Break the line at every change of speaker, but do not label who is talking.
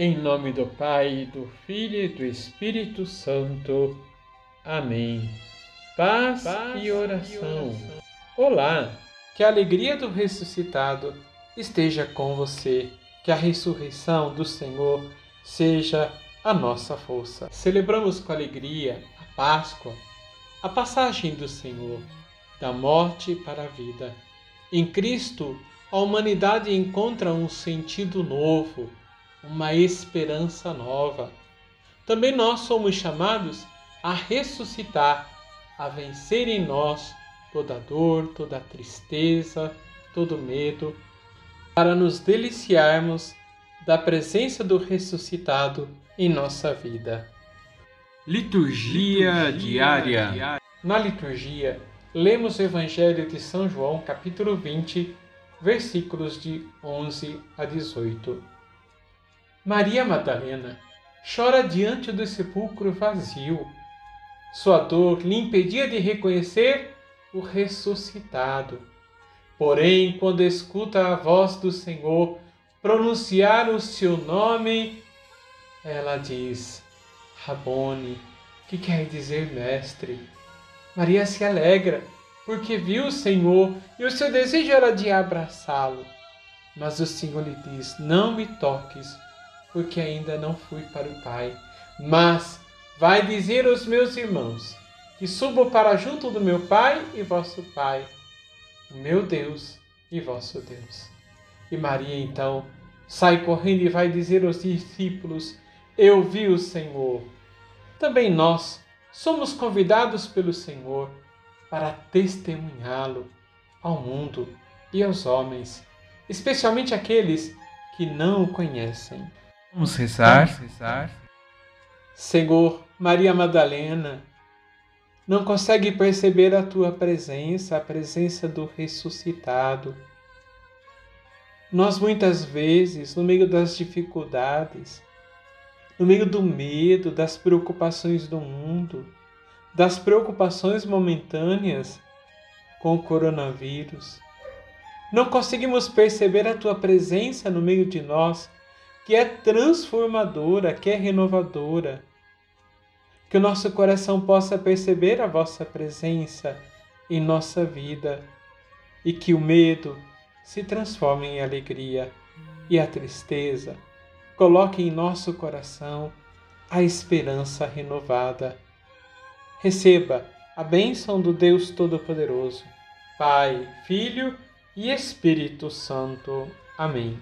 Em nome do Pai, do Filho e do Espírito Santo. Amém. Paz, Paz e, oração. e oração. Olá, que a alegria do ressuscitado esteja com você, que a ressurreição do Senhor seja a nossa força. Celebramos com alegria a Páscoa, a passagem do Senhor, da morte para a vida. Em Cristo, a humanidade encontra um sentido novo, uma esperança nova. Também nós somos chamados a ressuscitar, a vencer em nós toda dor, toda tristeza, todo medo, para nos deliciarmos da presença do ressuscitado em nossa vida. Liturgia, liturgia diária. diária. Na liturgia, lemos o Evangelho de São João, capítulo 20, versículos de 11 a 18. Maria Madalena chora diante do sepulcro vazio. Sua dor lhe impedia de reconhecer o ressuscitado. Porém, quando escuta a voz do Senhor pronunciar o seu nome, ela diz: Rabone, que quer dizer mestre. Maria se alegra porque viu o Senhor e o seu desejo era de abraçá-lo. Mas o Senhor lhe diz: Não me toques, porque ainda não fui para o Pai. Mas vai dizer aos meus irmãos que subo para junto do meu Pai e vosso Pai, meu Deus e vosso Deus. E Maria então sai correndo e vai dizer aos discípulos: Eu vi o Senhor. Também nós somos convidados pelo Senhor para testemunhá-lo ao mundo e aos homens, especialmente aqueles que não o conhecem.
Vamos rezar, Vamos rezar.
Senhor, Maria Madalena, não consegue perceber a tua presença, a presença do ressuscitado. Nós muitas vezes, no meio das dificuldades, no meio do medo, das preocupações do mundo, das preocupações momentâneas com o coronavírus. Não conseguimos perceber a tua presença no meio de nós, que é transformadora, que é renovadora. Que o nosso coração possa perceber a vossa presença em nossa vida e que o medo se transforme em alegria e a tristeza coloque em nosso coração a esperança renovada receba a bênção do Deus Todo-Poderoso, Pai, Filho e Espírito Santo. Amém.